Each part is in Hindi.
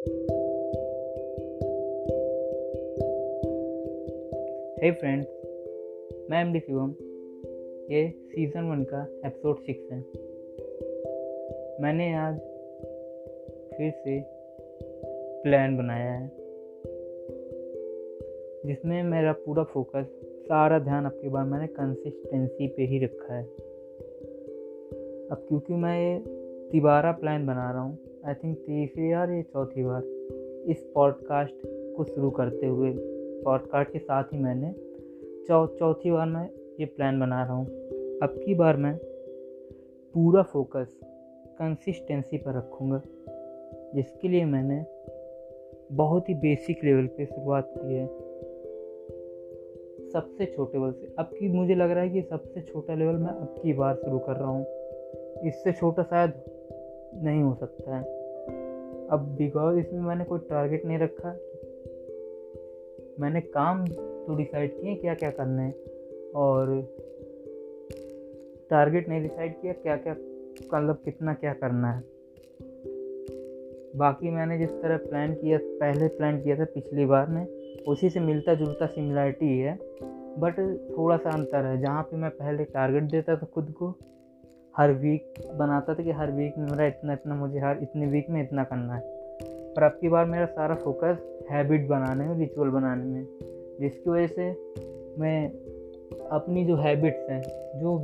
हे फ्रेंड्स मैं एम डी शिवम, ये सीज़न वन का एपिसोड सिक्स है। मैंने आज फिर से प्लान बनाया है, जिसमें मेरा पूरा फोकस सारा ध्यान अब की बार मैंने कंसिस्टेंसी पे ही रखा है। अब क्योंकि मैं ये तिबारा प्लान बना रहा हूँ आई थिंक तीसरी बार या चौथी बार इस पॉडकास्ट को शुरू करते हुए, पॉडकास्ट के साथ ही मैंने चौ, चौथी बार मैं ये प्लान बना रहा हूँ। अब की बार मैं पूरा फोकस कंसिस्टेंसी पर रखूँगा, जिसके लिए मैंने बहुत ही बेसिक लेवल पे शुरुआत की है। सबसे छोटे लेवल से, अब की मुझे लग रहा है कि सबसे छोटा लेवल मैं अब की बार शुरू कर रहा हूँ। इससे छोटा शायद नहीं हो सकता है। अब बिकॉज़ इसमें मैंने कोई टारगेट नहीं रखा। मैंने काम तो डिसाइड किए क्या क्या करना है और टारगेट नहीं डिसाइड किया क्या क्या मतलब कितना क्या करना है। बाकी मैंने जिस तरह प्लान किया, पहले प्लान किया था पिछली बार में, उसी से मिलता जुलता सिमिलरिटी है बट थोड़ा सा अंतर है। जहाँ पे मैं पहले टारगेट देता था खुद को हर वीक बनाता था कि हर वीक में मेरा इतना इतना मुझे हर, इतने वीक में इतना करना है। पर अब की बार मेरा सारा फोकस हैबिट बनाने में रिचुअल बनाने में, जिसकी वजह से मैं अपनी जो हैबिट्स हैं, जो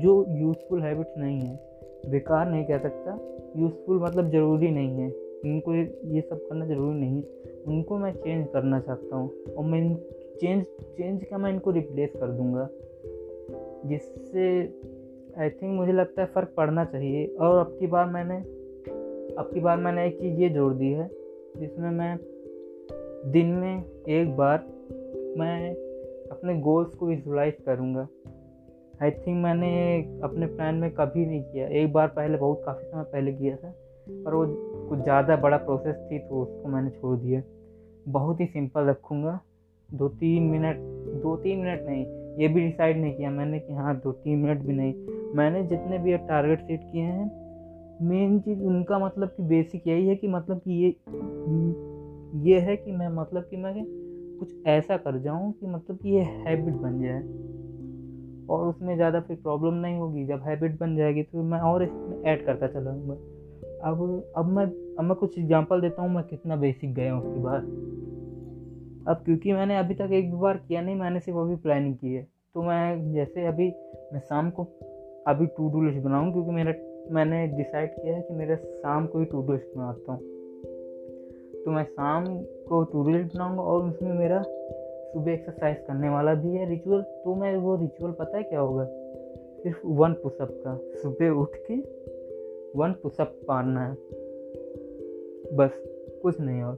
जो यूज़फुल हैबिट्स नहीं हैं, बेकार नहीं कह सकता। यूज़फुल मतलब ज़रूरी नहीं है। उनको ये सब करना ज़रूरी नहीं है। उनको मैं चेंज करना चाहता हूँ और मैं चेंज चेंज का मैं इनको रिप्लेस कर दूँगा। जिससे आई थिंक मुझे लगता है फ़र्क पड़ना चाहिए। और अब की बार मैंने, अब की बार मैंने एक चीज़ ये जोड़ दी है, जिसमें मैं दिन में एक बार मैं अपने गोल्स को विजुलाइज करूँगा। आई थिंक मैंने अपने प्लान में कभी नहीं किया। एक बार पहले, बहुत काफ़ी समय पहले किया था, पर वो कुछ ज़्यादा बड़ा प्रोसेस थी तो उसको मैंने छोड़ दिया। बहुत ही सिंपल रखूँगा। दो तीन मिनट दो तीन मिनट नहीं ये भी डिसाइड नहीं किया मैंने कि हाँ दो तीन मिनट भी नहीं। मैंने जितने भी टारगेट सेट किए हैं मेन चीज़ उनका मतलब कि बेसिक यही है कि मतलब कि ये ये है कि मैं मतलब कि मैं कुछ ऐसा कर जाऊँ कि मतलब कि ये हैबिट बन जाए। और उसमें ज़्यादा फिर प्रॉब्लम नहीं होगी। जब हैबिट बन जाएगी तो मैं और इसमें ऐड करता चलाऊँगा अब अब मैं अब मैं कुछ एग्जांपल देता हूँ, मैं कितना बेसिक गया उसके बाद। अब क्योंकि मैंने अभी तक एक बार किया नहीं, मैंने सिर्फ़ अभी प्लानिंग की है। तो मैं जैसे अभी, मैं शाम को अभी टू डू लिस्ट बनाऊँ, क्योंकि मेरा, मैंने डिसाइड किया है कि मेरा शाम को ही टू डू लिस्ट बनाता हूँ। तो मैं शाम को टू डू लिस्ट बनाऊँगा और उसमें मेरा सुबह एक्सरसाइज करने वाला भी है रिचुअल तो मैं, वो रिचुअल पता है क्या होगा? सिर्फ़ वन पुशअप का। सुबह उठ के वन पुशअप मारना है। बस, कुछ नहीं और।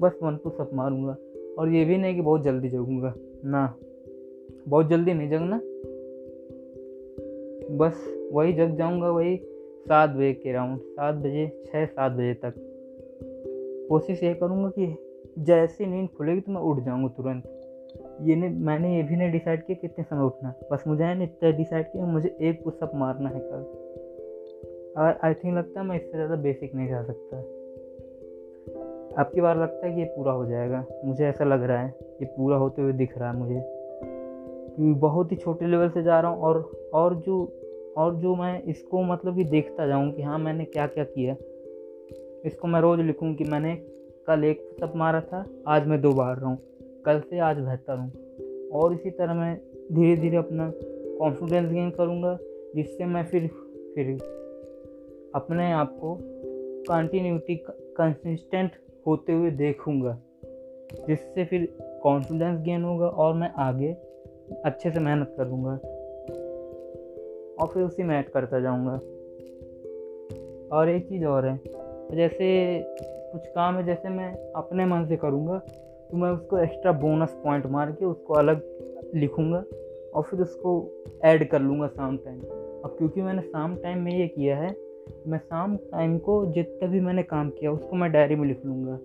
बस वन पुशअप मारूँगा। और ये भी नहीं कि बहुत जल्दी जगूँगा। ना, बहुत जल्दी नहीं जगना। बस वही जग जाऊँगा, वही सात बजे के राउंड सात बजे छः सात बजे तक। कोशिश ये करूँगा कि जैसी नींद खुलेगी तो मैं उठ जाऊँगा तुरंत। ये नहीं, मैंने ये भी नहीं डिसाइड किया कितने समय उठना। बस मुझे है इतना डिसाइड किया, मुझे एक पुशअप मारना है कल। और आई थिंक लगता है मैं इससे ज़्यादा बेसिक नहीं जा सकता। अब की बार लगता है कि ये पूरा हो जाएगा। मुझे ऐसा लग रहा है, ये पूरा होते हुए दिख रहा है मुझे। क्योंकि बहुत ही छोटे लेवल से जा रहा हूँ और और जो और जो मैं इसको मतलब कि देखता जाऊँ कि हाँ मैंने क्या क्या। किया इसको मैं रोज़ लिखूँ कि मैंने कल एक सब मारा था, आज मैं दो बार रहा हूँ। कल से आज बेहतर हूँ। और इसी तरह मैं धीरे धीरे अपना कॉन्फिडेंस गेन करूँगा, जिससे मैं फिर फिर अपने आप को कंटिन्यूटी कंसिस्टेंट होते हुए देखूँगा, जिससे फिर कॉन्फिडेंस गेन होगा और मैं आगे अच्छे से मेहनत करूँगा और फिर उसी में ऐड करता जाऊँगा। और एक चीज़ और है, जैसे कुछ काम है, जैसे मैं अपने मन से करूँगा तो मैं उसको एक्स्ट्रा बोनस पॉइंट मार के उसको अलग लिखूँगा और फिर उसको ऐड कर लूँगा शाम टाइम अब क्योंकि मैंने शाम टाइम में ये किया है मैं शाम टाइम को जितना भी मैंने काम किया, उसको मैं डायरी में लिख लूँगा।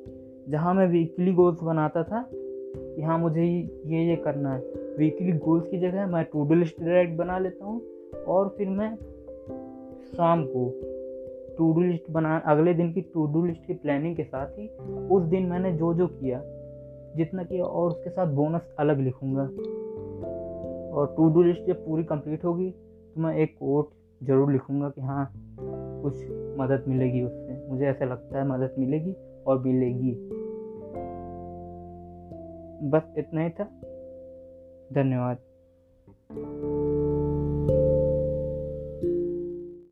जहाँ मैं वीकली गोल्स बनाता था कि हाँ मुझे ये ये करना है। वीकली गोल्स की जगह मैं टू डू लिस्ट डायरेक्ट बना लेता हूँ और फिर मैं शाम को टू डू लिस्ट बना, अगले दिन की टू डू लिस्ट की प्लानिंग के साथ ही उस दिन मैंने जो जो किया, जितना किया और उसके साथ बोनस अलग लिखूँगा। और टू डू लिस्ट जब पूरी कंप्लीट होगी तो मैं एक कोट ज़रूर लिखूँगा कि हाँ कुछ मदद मिलेगी उससे। मुझे ऐसा लगता है मदद मिलेगी और मिलेगी। बस इतना ही था। धन्यवाद।